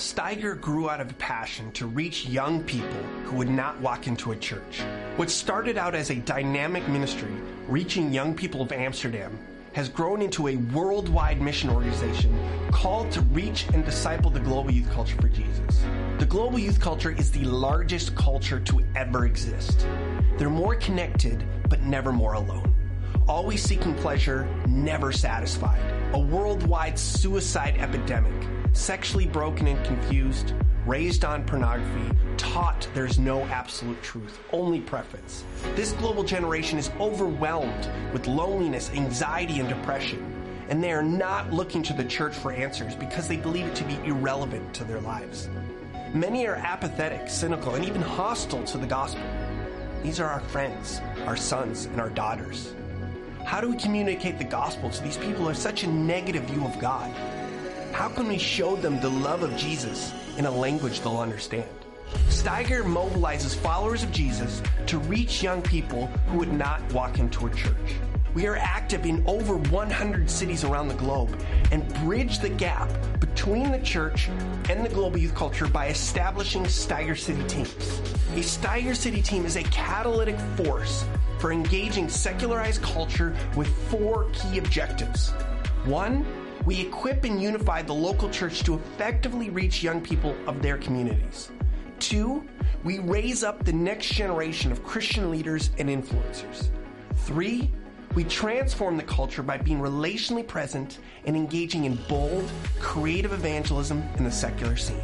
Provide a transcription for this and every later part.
Steiger grew out of a passion to reach young people who would not walk into a church. What started out as a dynamic ministry, reaching young people of Amsterdam, has grown into a worldwide mission organization called to reach and disciple the global youth culture for Jesus. The global youth culture is the largest culture to ever exist. They're more connected, but never more alone. Always seeking pleasure, never satisfied. A worldwide suicide epidemic. Sexually broken and confused, raised on pornography, taught there's no absolute truth, only preference. This global generation is overwhelmed with loneliness, anxiety, and depression, and they are not looking to the church for answers because they believe it to be irrelevant to their lives. Many are apathetic, cynical, and even hostile to the gospel. These are our friends, our sons, and our daughters. How do we communicate the gospel to these people who have such a negative view of God? How can we show them the love of Jesus in a language they'll understand? Steiger mobilizes followers of Jesus to reach young people who would not walk into a church. We are active in over 100 cities around the globe and bridge the gap between the church and the global youth culture by establishing Steiger City teams. A Steiger City team is a catalytic force for engaging secularized culture with four key objectives. One, we equip and unify the local church to effectively reach young people of their communities. Two, we raise up the next generation of Christian leaders and influencers. Three, we transform the culture by being relationally present and engaging in bold, creative evangelism in the secular scene.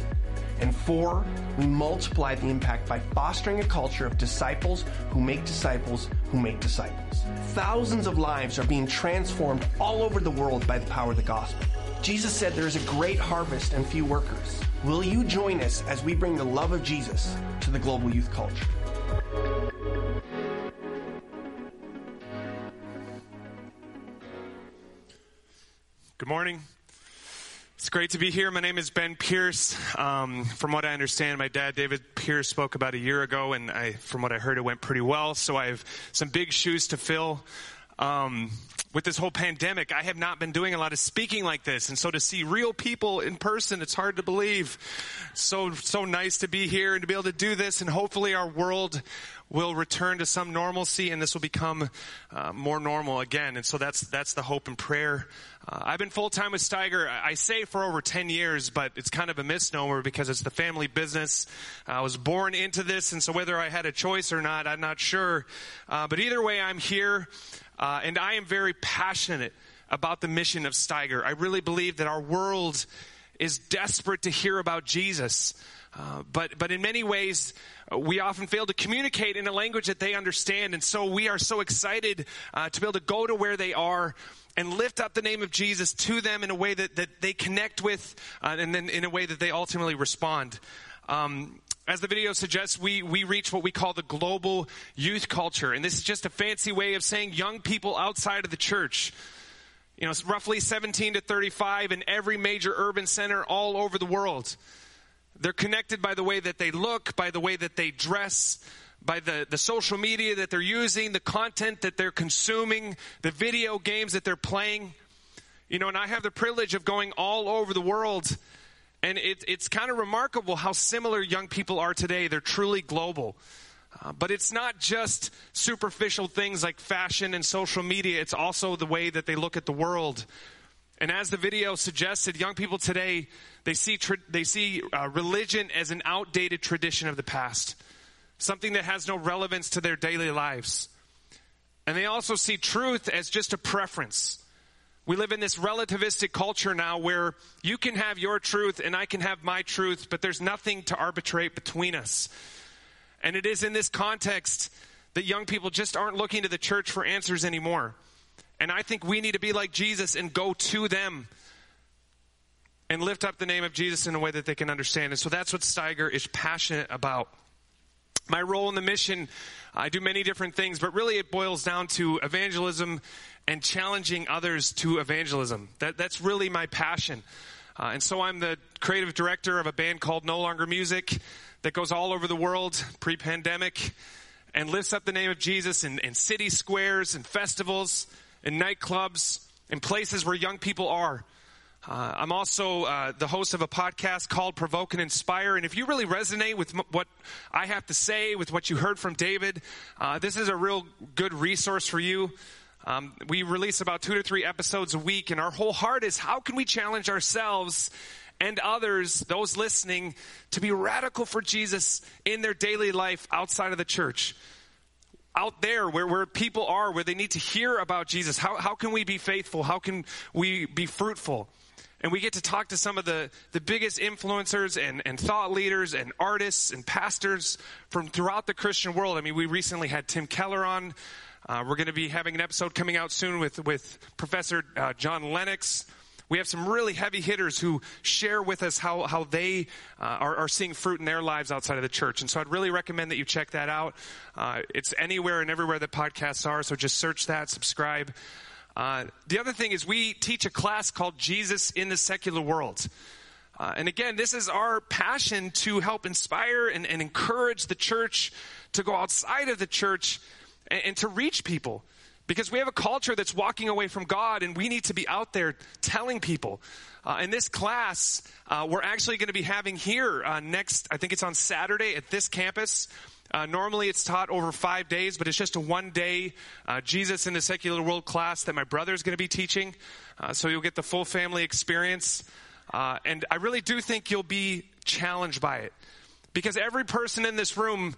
And four, we multiply the impact by fostering a culture of disciples who make disciples who make disciples. Thousands of lives are being transformed all over the world by the power of the gospel. Jesus said there is a great harvest and few workers. Will you join us as we bring the love of Jesus to the global youth culture? Good morning. It's great to be here. My name is Ben Pierce. Um, from what I understand, my dad, David Pierce, spoke about a year ago, and I, from what I heard, it went pretty well. So I have some big shoes to fill. Um, with this whole pandemic, I have not been doing a lot of speaking like this. And so to see real people in person, it's hard to believe. So, so nice to be here and to be able to do this. And hopefully our world will return to some normalcy and this will become uh, more normal again. And so that's, that's the hope and prayer. Uh, I've been full time with Steiger. I say for over 10 years, but it's kind of a misnomer because it's the family business. I was born into this. And so whether I had a choice or not, I'm not sure. Uh, but either way, I'm here. Uh, and I am very passionate about the mission of Steiger. I really believe that our world is desperate to hear about Jesus. Uh, but, but in many ways, we often fail to communicate in a language that they understand. And so we are so excited uh, to be able to go to where they are and lift up the name of Jesus to them in a way that, that they connect with uh, and then in a way that they ultimately respond. Um, as the video suggests, we, we reach what we call the global youth culture. And this is just a fancy way of saying young people outside of the church. You know, it's roughly 17 to 35 in every major urban center all over the world. They're connected by the way that they look, by the way that they dress, by the, the social media that they're using, the content that they're consuming, the video games that they're playing. You know, and I have the privilege of going all over the world and it, it's kind of remarkable how similar young people are today. They're truly global. Uh, but it's not just superficial things like fashion and social media, it's also the way that they look at the world. And as the video suggested, young people today, they see, tra- they see uh, religion as an outdated tradition of the past, something that has no relevance to their daily lives. And they also see truth as just a preference. We live in this relativistic culture now where you can have your truth and I can have my truth, but there's nothing to arbitrate between us. And it is in this context that young people just aren't looking to the church for answers anymore. And I think we need to be like Jesus and go to them and lift up the name of Jesus in a way that they can understand. And so that's what Steiger is passionate about. My role in the mission, I do many different things, but really it boils down to evangelism and challenging others to evangelism. That, that's really my passion. Uh, and so I'm the creative director of a band called No Longer Music that goes all over the world pre pandemic and lifts up the name of Jesus in, in city squares and festivals and nightclubs and places where young people are. Uh, I'm also uh, the host of a podcast called Provoke and Inspire. And if you really resonate with m- what I have to say, with what you heard from David, uh, this is a real good resource for you. Um, we release about two to three episodes a week, and our whole heart is how can we challenge ourselves and others, those listening, to be radical for Jesus in their daily life outside of the church? Out there where, where people are, where they need to hear about Jesus. How, how can we be faithful? How can we be fruitful? And we get to talk to some of the, the biggest influencers and, and thought leaders and artists and pastors from throughout the Christian world. I mean, we recently had Tim Keller on. Uh, we're going to be having an episode coming out soon with, with Professor uh, John Lennox. We have some really heavy hitters who share with us how, how they uh, are, are, seeing fruit in their lives outside of the church. And so I'd really recommend that you check that out. Uh, it's anywhere and everywhere that podcasts are, so just search that, subscribe. Uh, the other thing is we teach a class called Jesus in the Secular World. Uh, and again, this is our passion to help inspire and, and, encourage the church to go outside of the church and, and to reach people. Because we have a culture that's walking away from God, and we need to be out there telling people. Uh, in this class, uh, we're actually going to be having here uh, next, I think it's on Saturday at this campus. Uh, normally it's taught over five days, but it's just a one day uh, Jesus in the secular world class that my brother is going to be teaching. Uh, so you'll get the full family experience. Uh, and I really do think you'll be challenged by it. Because every person in this room,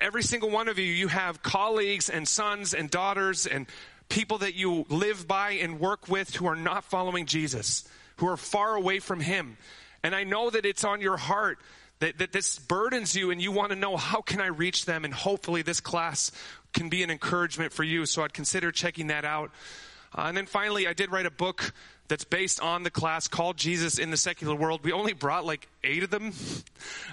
every single one of you, you have colleagues and sons and daughters and people that you live by and work with who are not following Jesus, who are far away from Him. And I know that it's on your heart that, that this burdens you and you want to know how can I reach them and hopefully this class can be an encouragement for you. So I'd consider checking that out. Uh, and then finally, I did write a book that's based on the class called Jesus in the Secular World. We only brought like eight of them.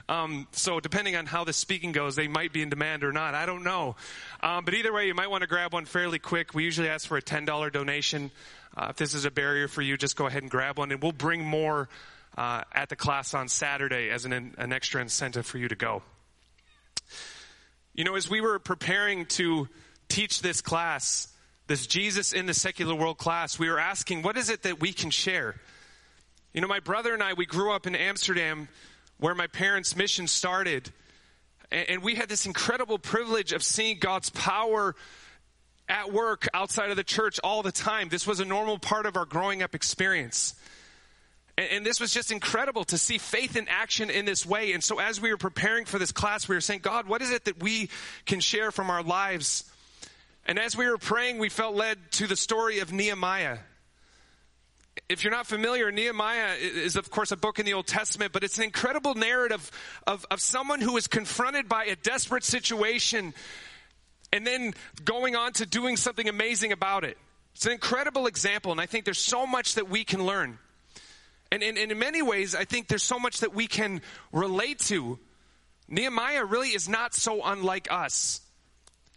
Um, so depending on how the speaking goes, they might be in demand or not. I don't know. Um, but either way, you might want to grab one fairly quick. We usually ask for a $10 donation. Uh, if this is a barrier for you, just go ahead and grab one and we'll bring more uh, at the class on Saturday as an, an extra incentive for you to go. You know, as we were preparing to teach this class, this Jesus in the secular world class, we were asking, what is it that we can share? You know, my brother and I, we grew up in Amsterdam where my parents' mission started. And we had this incredible privilege of seeing God's power at work outside of the church all the time. This was a normal part of our growing up experience. And, this was just incredible to see faith in action in this way. And so, as we were preparing for this class, we were saying, God, what is it that we can share from our lives? And as we were praying, we felt led to the story of Nehemiah. If you're not familiar, Nehemiah is, of course, a book in the Old Testament, but it's an incredible narrative of, of someone who is confronted by a desperate situation and then going on to doing something amazing about it. It's an incredible example, and I think there's so much that we can learn. And, and, and in many ways, I think there's so much that we can relate to. Nehemiah really is not so unlike us.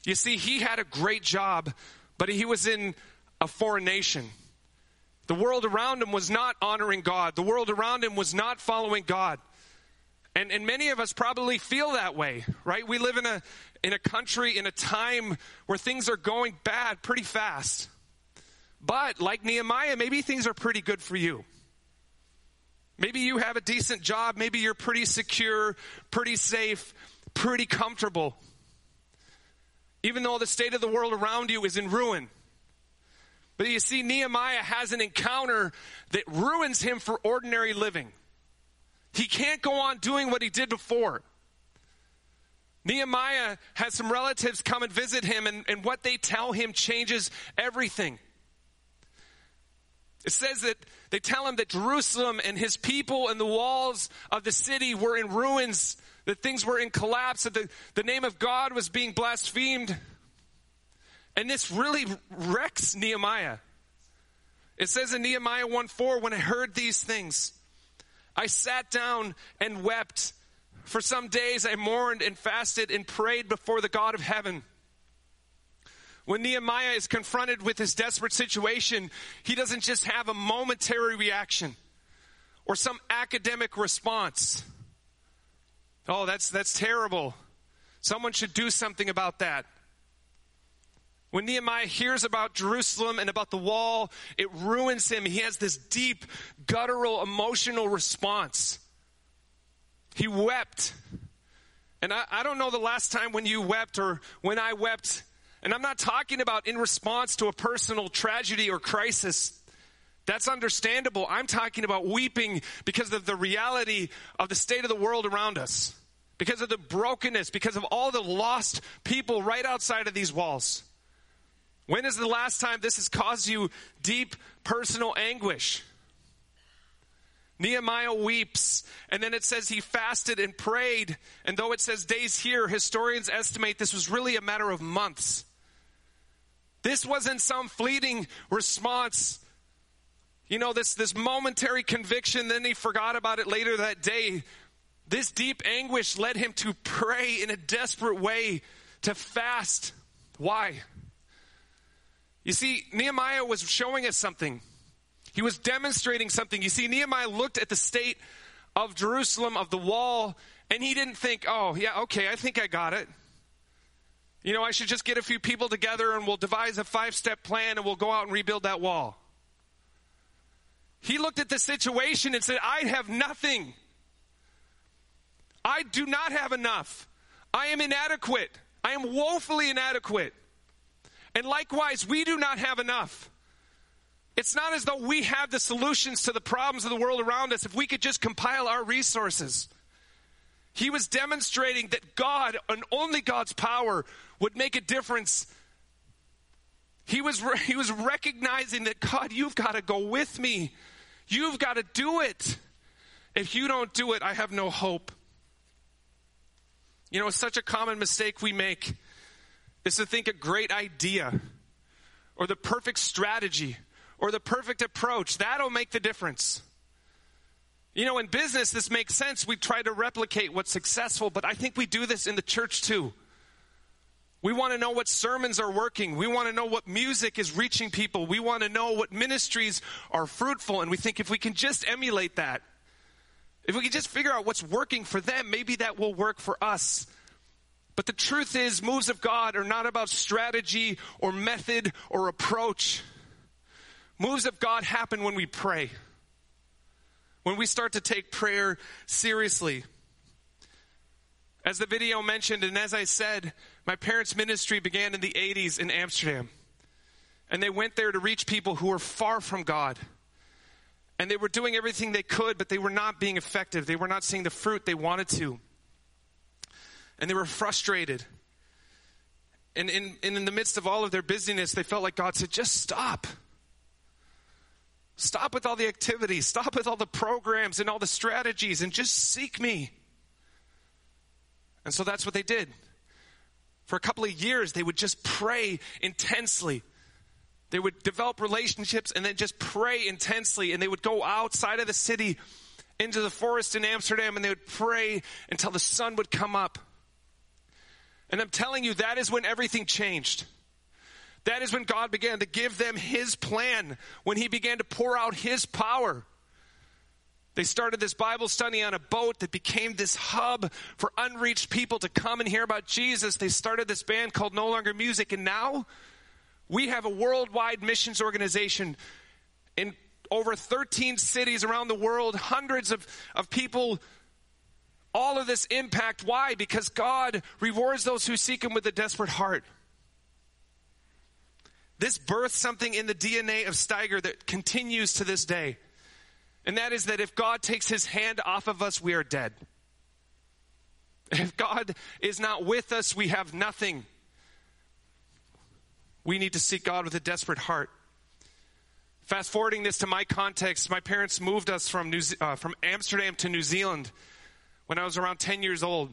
You see, he had a great job, but he was in a foreign nation. The world around him was not honoring God. The world around him was not following God. And, and many of us probably feel that way, right? We live in a, in a country, in a time where things are going bad pretty fast. But like Nehemiah, maybe things are pretty good for you. Maybe you have a decent job. Maybe you're pretty secure, pretty safe, pretty comfortable. Even though the state of the world around you is in ruin. But you see, Nehemiah has an encounter that ruins him for ordinary living. He can't go on doing what he did before. Nehemiah has some relatives come and visit him, and, and what they tell him changes everything. It says that they tell him that Jerusalem and his people and the walls of the city were in ruins, that things were in collapse, that the, the name of God was being blasphemed. And this really wrecks Nehemiah. It says in Nehemiah 1 4, when I heard these things, I sat down and wept. For some days I mourned and fasted and prayed before the God of heaven. When Nehemiah is confronted with his desperate situation, he doesn't just have a momentary reaction or some academic response. Oh, that's, that's terrible. Someone should do something about that. When Nehemiah hears about Jerusalem and about the wall, it ruins him. He has this deep, guttural, emotional response. He wept. And I, I, don't know the last time when you wept or when I wept. And I'm not talking about in response to a personal tragedy or crisis. That's understandable. I'm talking about weeping because of the reality of the state of the world around us, because of the brokenness, because of all the lost people right outside of these walls. When is the last time this has caused you deep personal anguish? Nehemiah weeps, and then it says he fasted and prayed. And though it says days here, historians estimate this was really a matter of months. This wasn't some fleeting response, you know, this, this momentary conviction, then he forgot about it later that day. This deep anguish led him to pray in a desperate way, to fast. Why? You see, Nehemiah was showing us something. He was demonstrating something. You see, Nehemiah looked at the state of Jerusalem, of the wall, and he didn't think, oh, yeah, okay, I think I got it. You know, I should just get a few people together and we'll devise a five step plan and we'll go out and rebuild that wall. He looked at the situation and said, I have nothing. I do not have enough. I am inadequate. I am woefully inadequate. And likewise, we do not have enough. It's not as though we have the solutions to the problems of the world around us if we could just compile our resources. He was demonstrating that God and only God's power would make a difference. He was, he was recognizing that God, you've got to go with me. You've got to do it. If you don't do it, I have no hope. You know, it's such a common mistake we make is to think a great idea or the perfect strategy or the perfect approach. That'll make the difference. You know, in business, this makes sense. We try to replicate what's successful, but I think we do this in the church too. We want to know what sermons are working. We want to know what music is reaching people. We want to know what ministries are fruitful. And we think if we can just emulate that, if we can just figure out what's working for them, maybe that will work for us. But the truth is, moves of God are not about strategy or method or approach. Moves of God happen when we pray, when we start to take prayer seriously. As the video mentioned, and as I said, my parents' ministry began in the 80s in Amsterdam. And they went there to reach people who were far from God. And they were doing everything they could, but they were not being effective. They were not seeing the fruit they wanted to and they were frustrated. And in, in the midst of all of their busyness, they felt like God said, just stop. Stop with all the activities, stop with all the programs and all the strategies, and just seek me. And so that's what they did. For a couple of years, they would just pray intensely. They would develop relationships and then just pray intensely. And they would go outside of the city into the forest in Amsterdam and they would pray until the sun would come up. And I'm telling you, that is when everything changed. That is when God began to give them His plan, when He began to pour out His power. They started this Bible study on a boat that became this hub for unreached people to come and hear about Jesus. They started this band called No Longer Music, and now we have a worldwide missions organization in over 13 cities around the world, hundreds of, of people all of this impact. Why? Because God rewards those who seek Him with a desperate heart. This birthed something in the DNA of Steiger that continues to this day. And that is that if God takes His hand off of us, we are dead. If God is not with us, we have nothing. We need to seek God with a desperate heart. Fast forwarding this to my context, my parents moved us from, New, uh, from Amsterdam to New Zealand when I was around 10 years old.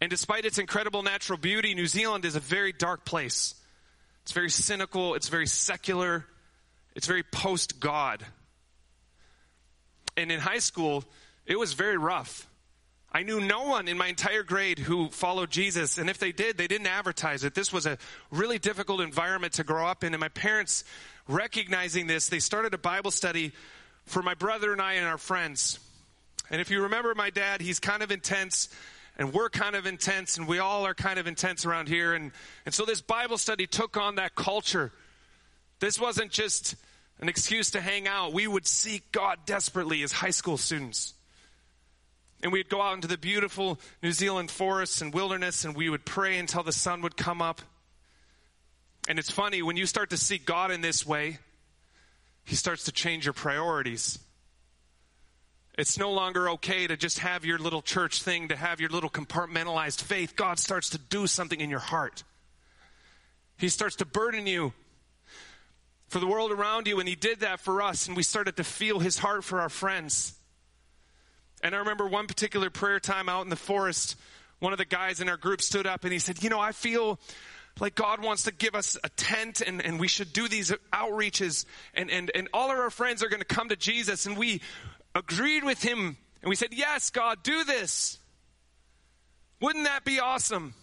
And despite its incredible natural beauty, New Zealand is a very dark place. It's very cynical, it's very secular, it's very post God. And in high school, it was very rough. I knew no one in my entire grade who followed Jesus, and if they did, they didn't advertise it. This was a really difficult environment to grow up in, and my parents, recognizing this, they started a Bible study for my brother and I and our friends. And if you remember my dad, he's kind of intense and we're kind of intense, and we all are kind of intense around here. And, and so this Bible study took on that culture. This wasn't just an excuse to hang out. We would seek God desperately as high school students. And we'd go out into the beautiful New Zealand forests and wilderness, and we would pray until the sun would come up. And it's funny, when you start to seek God in this way, He starts to change your priorities. It's no longer okay to just have your little church thing, to have your little compartmentalized faith. God starts to do something in your heart. He starts to burden you for the world around you, and He did that for us, and we started to feel His heart for our friends. And I remember one particular prayer time out in the forest, one of the guys in our group stood up and he said, You know, I feel like God wants to give us a tent and, and we should do these outreaches and, and, and all of our friends are going to come to Jesus. And we, agreed with him and we said, Yes, God, do this. Wouldn't that be awesome?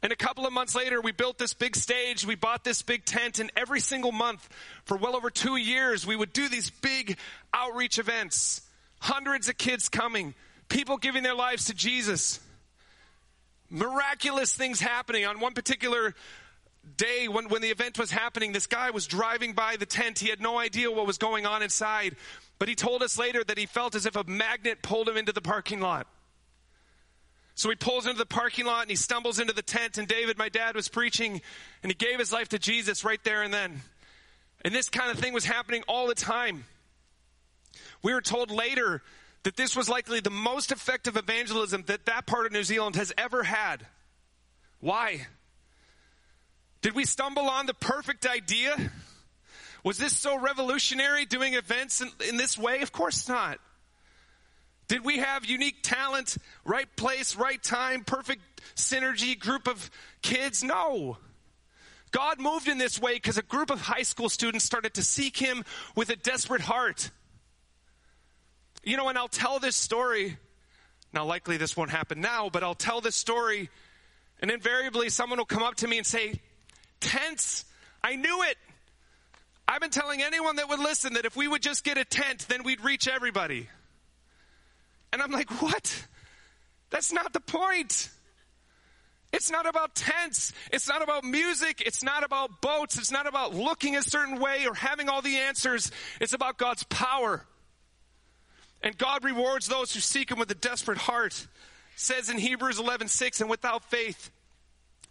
And a couple of months later, we built this big stage, we bought this big tent, and every single month for well over two years, we would do these big outreach events. Hundreds of kids coming, people giving their lives to Jesus. Miraculous things happening. On one particular day when, when the event was happening, this guy was driving by the tent. He had no idea what was going on inside. But he told us later that he felt as if a magnet pulled him into the parking lot. So he pulls into the parking lot and he stumbles into the tent. And David, my dad, was preaching and he gave his life to Jesus right there and then. And this kind of thing was happening all the time. We were told later that this was likely the most effective evangelism that that part of New Zealand has ever had. Why? Did we stumble on the perfect idea? Was this so revolutionary doing events in, in this way? Of course not. Did we have unique talent, right place, right time, perfect synergy, group of kids? No. God moved in this way because a group of high school students started to seek Him with a desperate heart. You know, and I'll tell this story. Now, likely this won't happen now, but I'll tell this story, and invariably someone will come up to me and say, Tents, I knew it. I've been telling anyone that would listen that if we would just get a tent, then we'd reach everybody. And I'm like, what? That's not the point. It's not about tents. It's not about music. It's not about boats. It's not about looking a certain way or having all the answers. It's about God's power. And God rewards those who seek Him with a desperate heart. It says in Hebrews 11 6, and without faith,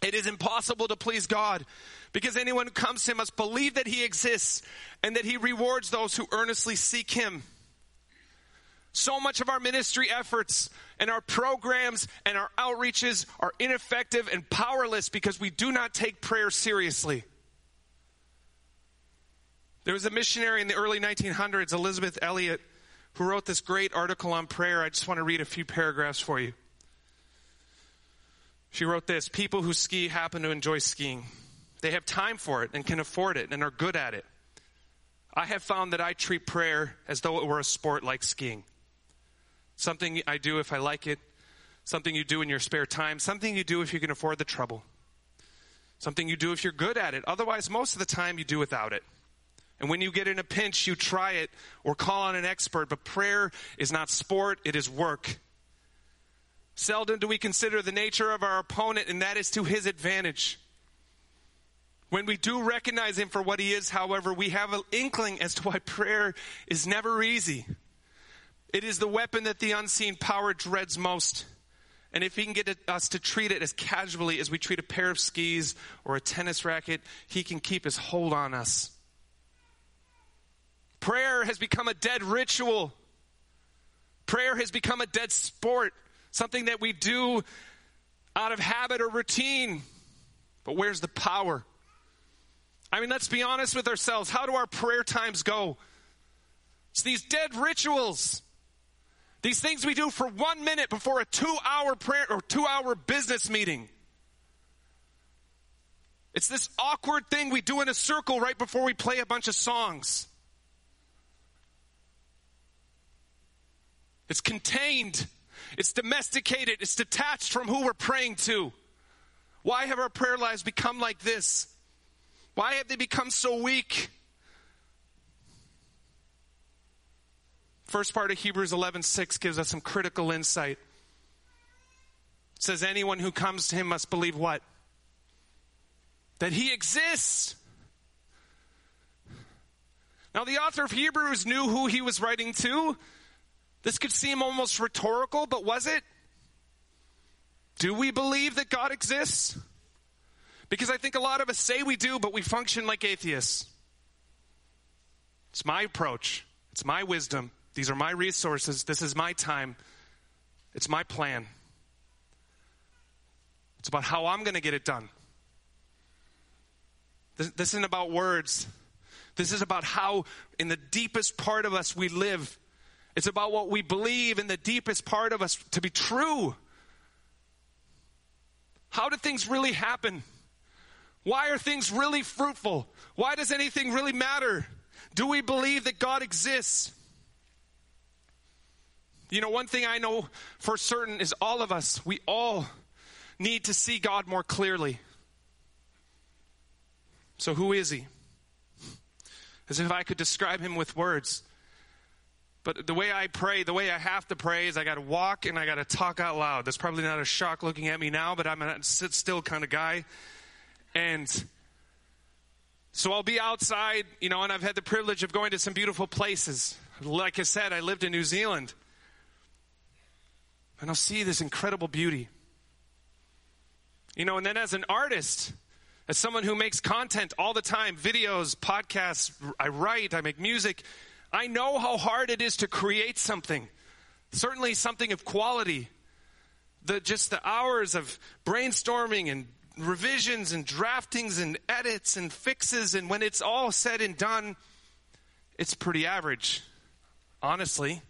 it is impossible to please God because anyone who comes to him must believe that he exists and that he rewards those who earnestly seek him. So much of our ministry efforts and our programs and our outreaches are ineffective and powerless because we do not take prayer seriously. There was a missionary in the early 1900s, Elisabeth Elliot, who wrote this great article on prayer. I just want to read a few paragraphs for you. She wrote this People who ski happen to enjoy skiing. They have time for it and can afford it and are good at it. I have found that I treat prayer as though it were a sport like skiing. Something I do if I like it, something you do in your spare time, something you do if you can afford the trouble, something you do if you're good at it. Otherwise, most of the time, you do without it. And when you get in a pinch, you try it or call on an expert. But prayer is not sport, it is work. Seldom do we consider the nature of our opponent, and that is to his advantage. When we do recognize Him for what He is, however, we have an inkling as to why prayer is never easy. It is the weapon that the unseen power dreads most. And if He can get us to treat it as casually as we treat a pair of skis or a tennis racket, He can keep His hold on us. Prayer has become a dead ritual. Prayer has become a dead sport, something that we do out of habit or routine. But where's the power? I mean, let's be honest with ourselves. How do our prayer times go? It's these dead rituals. These things we do for one minute before a two hour prayer or two hour business meeting. It's this awkward thing we do in a circle right before we play a bunch of songs. It's contained. It's domesticated. It's detached from who we're praying to. Why have our prayer lives become like this? Why have they become so weak? First part of Hebrews 11:6 gives us some critical insight. It says anyone who comes to him must believe what? That he exists. Now, the author of Hebrews knew who he was writing to. This could seem almost rhetorical, but was it? Do we believe that God exists? Because I think a lot of us say we do, but we function like atheists. It's my approach, it's my wisdom. These are my resources. This is my time. It's my plan. It's about how I'm going to get it done. This, this isn't about words. This is about how, in the deepest part of us, we live. It's about what we believe in the deepest part of us to be true. How do things really happen? Why are things really fruitful? Why does anything really matter? Do we believe that God exists? You know, one thing I know for certain is all of us, we all need to see God more clearly. So, who is He? As if I could describe Him with words. But the way I pray, the way I have to pray is I got to walk and I got to talk out loud. That's probably not a shock looking at me now, but I'm a sit still kind of guy. And so I'll be outside, you know, and I've had the privilege of going to some beautiful places. Like I said, I lived in New Zealand. And I'll see this incredible beauty. You know, and then as an artist, as someone who makes content all the time, videos, podcasts, I write, I make music, I know how hard it is to create something. Certainly something of quality. The just the hours of brainstorming and revisions and draftings and edits and fixes and when it's all said and done, it's pretty average. Honestly.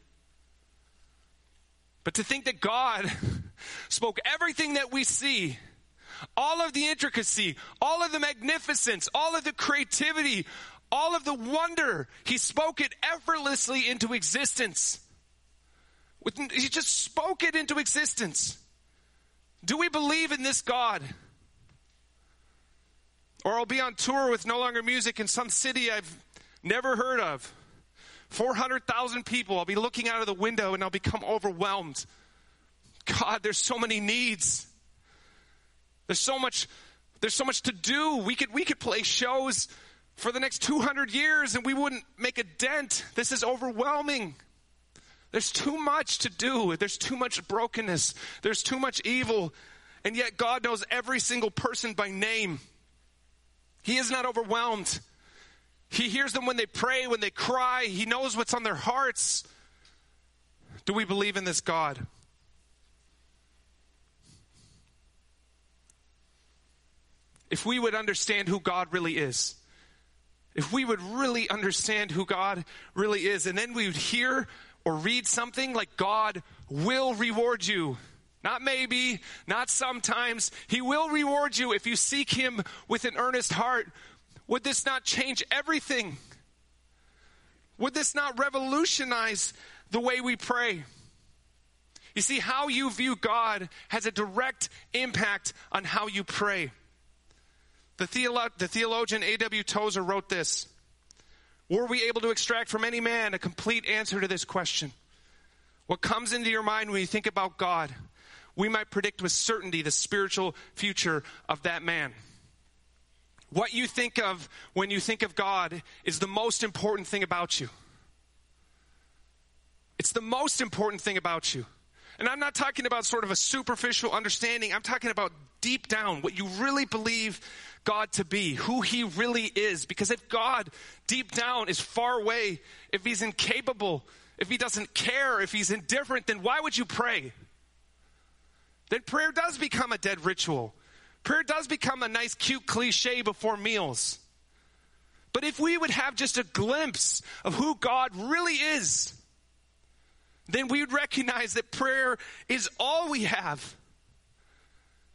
But to think that God spoke everything that we see, all of the intricacy, all of the magnificence, all of the creativity, all of the wonder, He spoke it effortlessly into existence. He just spoke it into existence. Do we believe in this God? Or I'll be on tour with No Longer Music in some city I've never heard of. 400,000 people. I'll be looking out of the window and I'll become overwhelmed. God, there's so many needs. There's so much there's so much to do. We could we could play shows for the next 200 years and we wouldn't make a dent. This is overwhelming. There's too much to do. There's too much brokenness. There's too much evil. And yet God knows every single person by name. He is not overwhelmed. He hears them when they pray, when they cry. He knows what's on their hearts. Do we believe in this God? If we would understand who God really is, if we would really understand who God really is, and then we would hear or read something like God will reward you. Not maybe, not sometimes. He will reward you if you seek Him with an earnest heart. Would this not change everything? Would this not revolutionize the way we pray? You see, how you view God has a direct impact on how you pray. The, theolo- the theologian A.W. Tozer wrote this Were we able to extract from any man a complete answer to this question? What comes into your mind when you think about God? We might predict with certainty the spiritual future of that man. What you think of when you think of God is the most important thing about you. It's the most important thing about you. And I'm not talking about sort of a superficial understanding. I'm talking about deep down what you really believe God to be, who He really is. Because if God deep down is far away, if He's incapable, if He doesn't care, if He's indifferent, then why would you pray? Then prayer does become a dead ritual. Prayer does become a nice, cute cliche before meals. But if we would have just a glimpse of who God really is, then we would recognize that prayer is all we have.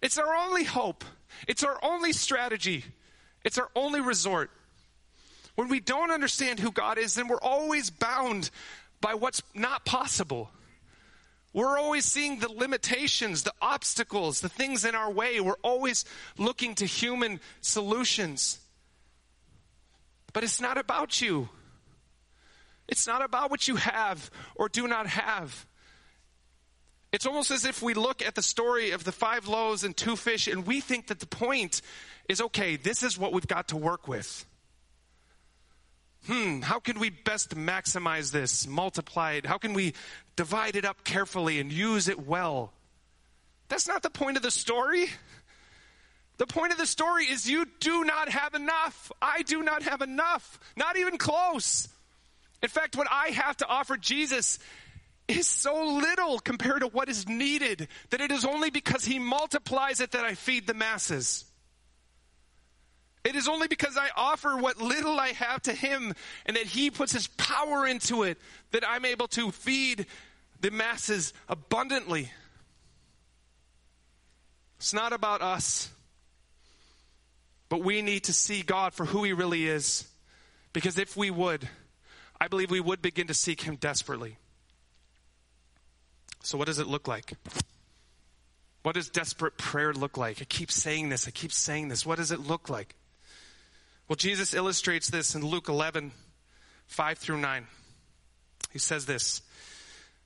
It's our only hope. It's our only strategy. It's our only resort. When we don't understand who God is, then we're always bound by what's not possible. We're always seeing the limitations, the obstacles, the things in our way. We're always looking to human solutions. But it's not about you. It's not about what you have or do not have. It's almost as if we look at the story of the five loaves and two fish and we think that the point is okay, this is what we've got to work with. Hmm, how can we best maximize this, multiply it? How can we divide it up carefully and use it well? That's not the point of the story. The point of the story is you do not have enough. I do not have enough. Not even close. In fact, what I have to offer Jesus is so little compared to what is needed that it is only because he multiplies it that I feed the masses. It is only because I offer what little I have to him and that he puts his power into it that I'm able to feed the masses abundantly. It's not about us, but we need to see God for who he really is. Because if we would, I believe we would begin to seek him desperately. So, what does it look like? What does desperate prayer look like? I keep saying this, I keep saying this. What does it look like? Well, Jesus illustrates this in Luke 11, 5 through 9. He says this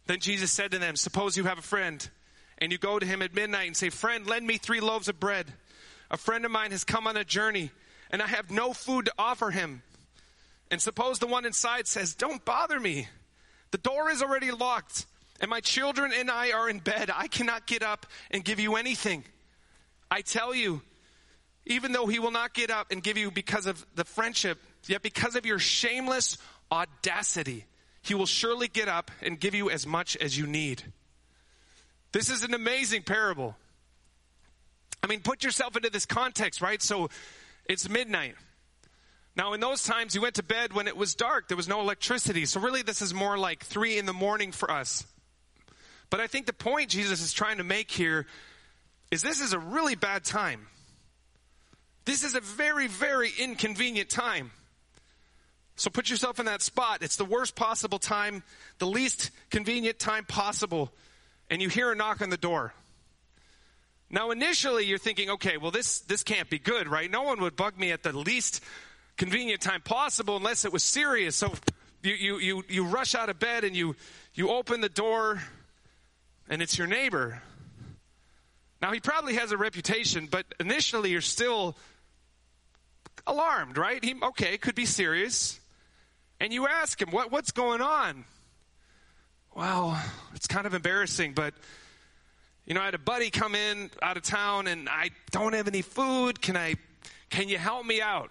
Then Jesus said to them, Suppose you have a friend, and you go to him at midnight and say, Friend, lend me three loaves of bread. A friend of mine has come on a journey, and I have no food to offer him. And suppose the one inside says, Don't bother me. The door is already locked and my children and I are in bed. I cannot get up and give you anything. I tell you, even though he will not get up and give you because of the friendship, yet because of your shameless audacity, he will surely get up and give you as much as you need. This is an amazing parable. I mean, put yourself into this context, right? So it's midnight. Now, in those times, you went to bed when it was dark. There was no electricity. So, really, this is more like three in the morning for us. But I think the point Jesus is trying to make here is this is a really bad time. This is a very, very inconvenient time. So put yourself in that spot. It's the worst possible time, the least convenient time possible, and you hear a knock on the door. Now initially you're thinking, okay, well this this can't be good, right? No one would bug me at the least convenient time possible unless it was serious. So you you you, you rush out of bed and you you open the door and it's your neighbor. Now, he probably has a reputation, but initially you're still alarmed, right? He, okay, could be serious. And you ask him, what, what's going on? Well, it's kind of embarrassing, but you know, I had a buddy come in out of town and I don't have any food. Can I, can you help me out?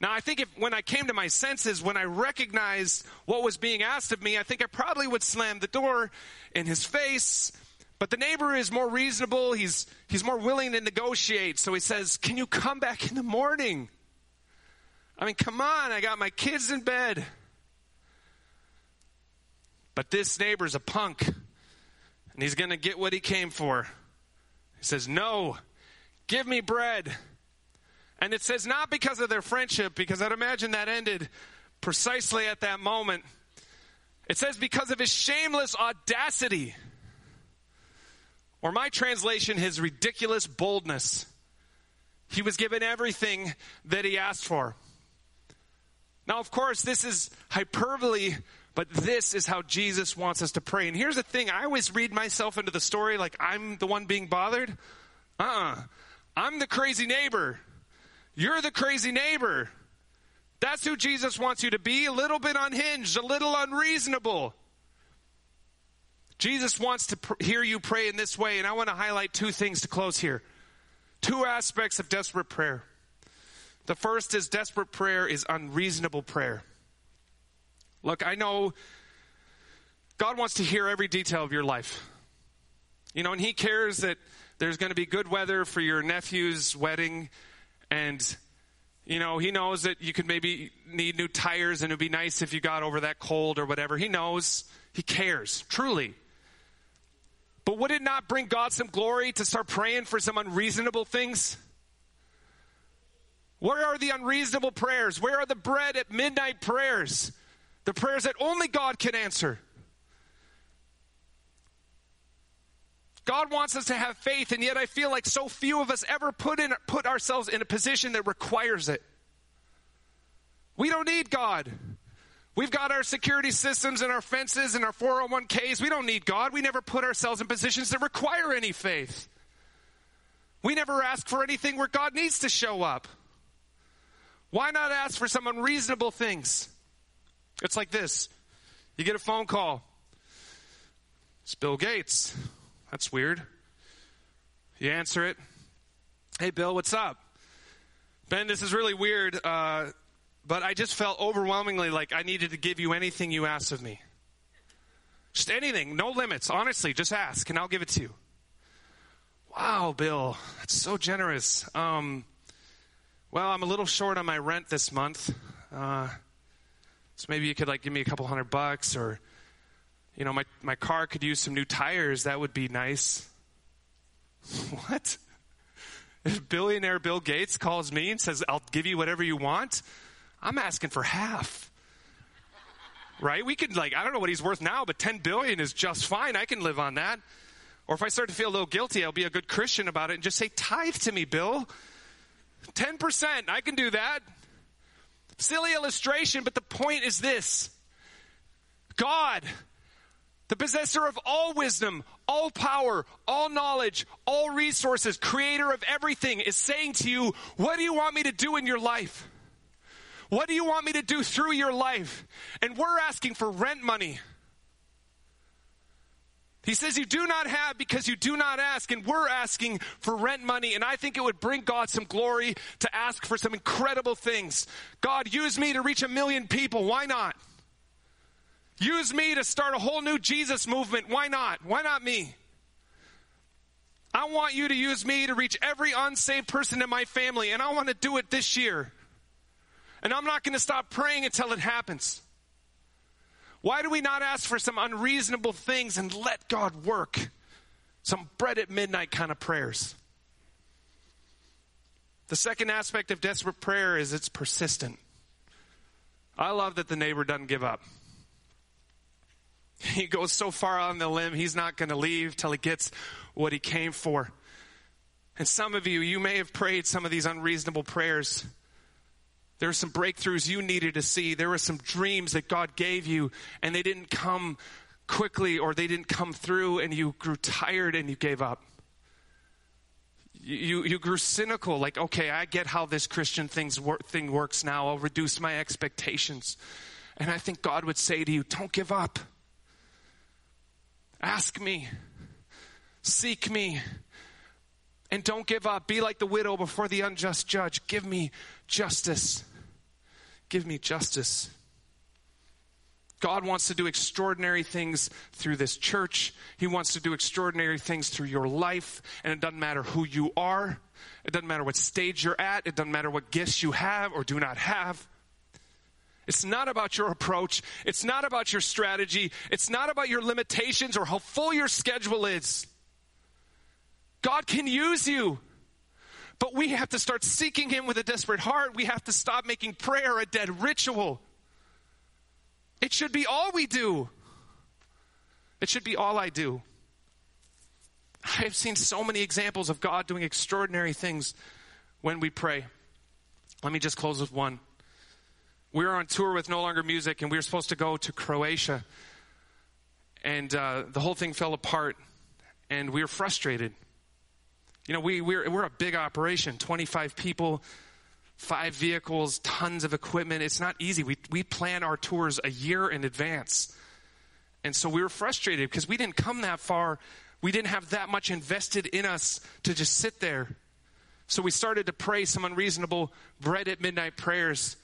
Now, I think if when I came to my senses, when I recognized what was being asked of me, I think I probably would slam the door in his face. But the neighbor is more reasonable. He's, he's more willing to negotiate. So he says, Can you come back in the morning? I mean, come on, I got my kids in bed. But this neighbor's a punk, and he's going to get what he came for. He says, No, give me bread. And it says not because of their friendship, because I'd imagine that ended precisely at that moment. It says because of his shameless audacity. Or my translation, his ridiculous boldness. He was given everything that he asked for. Now, of course, this is hyperbole, but this is how Jesus wants us to pray. And here's the thing I always read myself into the story like I'm the one being bothered. Uh uh-uh. uh. I'm the crazy neighbor. You're the crazy neighbor. That's who Jesus wants you to be a little bit unhinged, a little unreasonable. Jesus wants to pr- hear you pray in this way, and I want to highlight two things to close here. Two aspects of desperate prayer. The first is desperate prayer is unreasonable prayer. Look, I know God wants to hear every detail of your life. You know, and He cares that there's going to be good weather for your nephew's wedding and, you know, he knows that you could maybe need new tires and it'd be nice if you got over that cold or whatever. He knows. He cares, truly. But would it not bring God some glory to start praying for some unreasonable things? Where are the unreasonable prayers? Where are the bread at midnight prayers? The prayers that only God can answer. God wants us to have faith, and yet I feel like so few of us ever put, in, put ourselves in a position that requires it. We don't need God. We've got our security systems and our fences and our 401ks. We don't need God. We never put ourselves in positions that require any faith. We never ask for anything where God needs to show up. Why not ask for some unreasonable things? It's like this you get a phone call. It's Bill Gates. That's weird. You answer it. Hey, Bill, what's up? Ben, this is really weird, uh, but I just felt overwhelmingly like I needed to give you anything you asked of me. Just anything, no limits. Honestly, just ask and I'll give it to you. Wow, Bill, that's so generous. Um, well, I'm a little short on my rent this month. Uh, so maybe you could like give me a couple hundred bucks or, you know, my, my car could use some new tires. That would be nice. what? If billionaire Bill Gates calls me and says, I'll give you whatever you want, I'm asking for half. Right? We could like, I don't know what he's worth now, but 10 billion is just fine. I can live on that. Or if I start to feel a little guilty, I'll be a good Christian about it and just say, tithe to me, Bill. 10%, I can do that. Silly illustration, but the point is this God, the possessor of all wisdom, all power, all knowledge, all resources, creator of everything, is saying to you, What do you want me to do in your life? What do you want me to do through your life? And we're asking for rent money. He says, You do not have because you do not ask. And we're asking for rent money. And I think it would bring God some glory to ask for some incredible things. God, use me to reach a million people. Why not? Use me to start a whole new Jesus movement. Why not? Why not me? I want you to use me to reach every unsaved person in my family. And I want to do it this year. And I'm not going to stop praying until it happens. Why do we not ask for some unreasonable things and let God work? Some bread at midnight kind of prayers. The second aspect of desperate prayer is it's persistent. I love that the neighbor doesn't give up. He goes so far on the limb, he's not going to leave till he gets what he came for. And some of you, you may have prayed some of these unreasonable prayers there were some breakthroughs you needed to see. There were some dreams that God gave you, and they didn't come quickly or they didn't come through, and you grew tired and you gave up. You, you grew cynical, like, okay, I get how this Christian things, thing works now. I'll reduce my expectations. And I think God would say to you, don't give up. Ask me. Seek me. And don't give up. Be like the widow before the unjust judge. Give me justice. Give me justice. God wants to do extraordinary things through this church. He wants to do extraordinary things through your life. And it doesn't matter who you are. It doesn't matter what stage you're at. It doesn't matter what gifts you have or do not have. It's not about your approach. It's not about your strategy. It's not about your limitations or how full your schedule is. God can use you. But we have to start seeking Him with a desperate heart. We have to stop making prayer a dead ritual. It should be all we do. It should be all I do. I have seen so many examples of God doing extraordinary things when we pray. Let me just close with one. We were on tour with No Longer Music, and we were supposed to go to Croatia. And uh, the whole thing fell apart, and we were frustrated. You know, we, we're, we're a big operation 25 people, five vehicles, tons of equipment. It's not easy. We, we plan our tours a year in advance. And so we were frustrated because we didn't come that far. We didn't have that much invested in us to just sit there. So we started to pray some unreasonable bread at midnight prayers.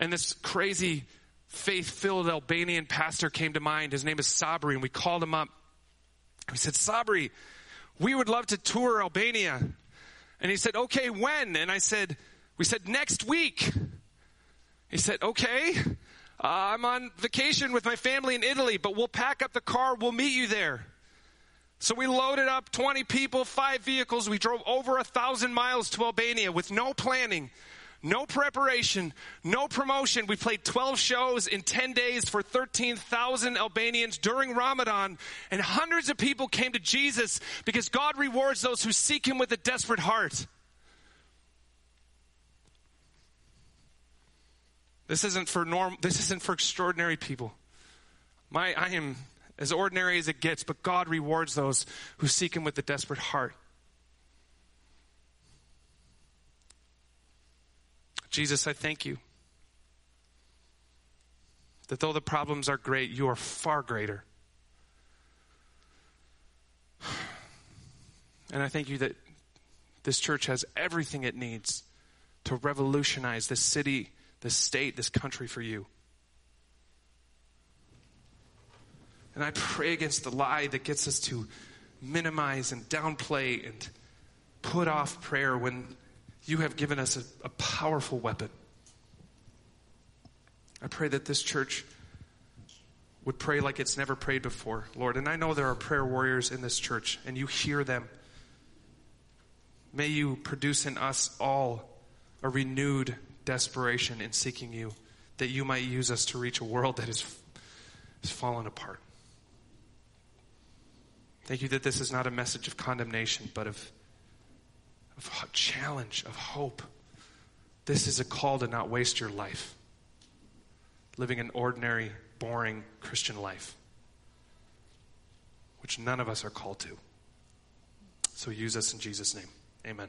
And this crazy faith filled Albanian pastor came to mind. His name is Sabri, and we called him up. We said, Sabri, we would love to tour Albania. And he said, okay, when? And I said, we said, next week. He said, okay, uh, I'm on vacation with my family in Italy, but we'll pack up the car. We'll meet you there. So we loaded up 20 people, five vehicles. We drove over a thousand miles to Albania with no planning no preparation, no promotion. We played 12 shows in 10 days for 13,000 Albanians during Ramadan, and hundreds of people came to Jesus because God rewards those who seek Him with a desperate heart. This isn't for norm this isn't for extraordinary people. My I am as ordinary as it gets, but God rewards those who seek him with a desperate heart. Jesus, I thank you that though the problems are great, you are far greater. And I thank you that this church has everything it needs to revolutionize this city, this state, this country for you. And I pray against the lie that gets us to minimize and downplay and put off prayer when you have given us a, a powerful weapon. I pray that this church would pray like it's never prayed before, Lord. And I know there are prayer warriors in this church, and you hear them. May you produce in us all a renewed desperation in seeking you, that you might use us to reach a world that is, is fallen apart. Thank you that this is not a message of condemnation, but of, of challenge, of hope. This is a call to not waste your life living an ordinary, boring Christian life, which none of us are called to. So use us in Jesus' name. Amen.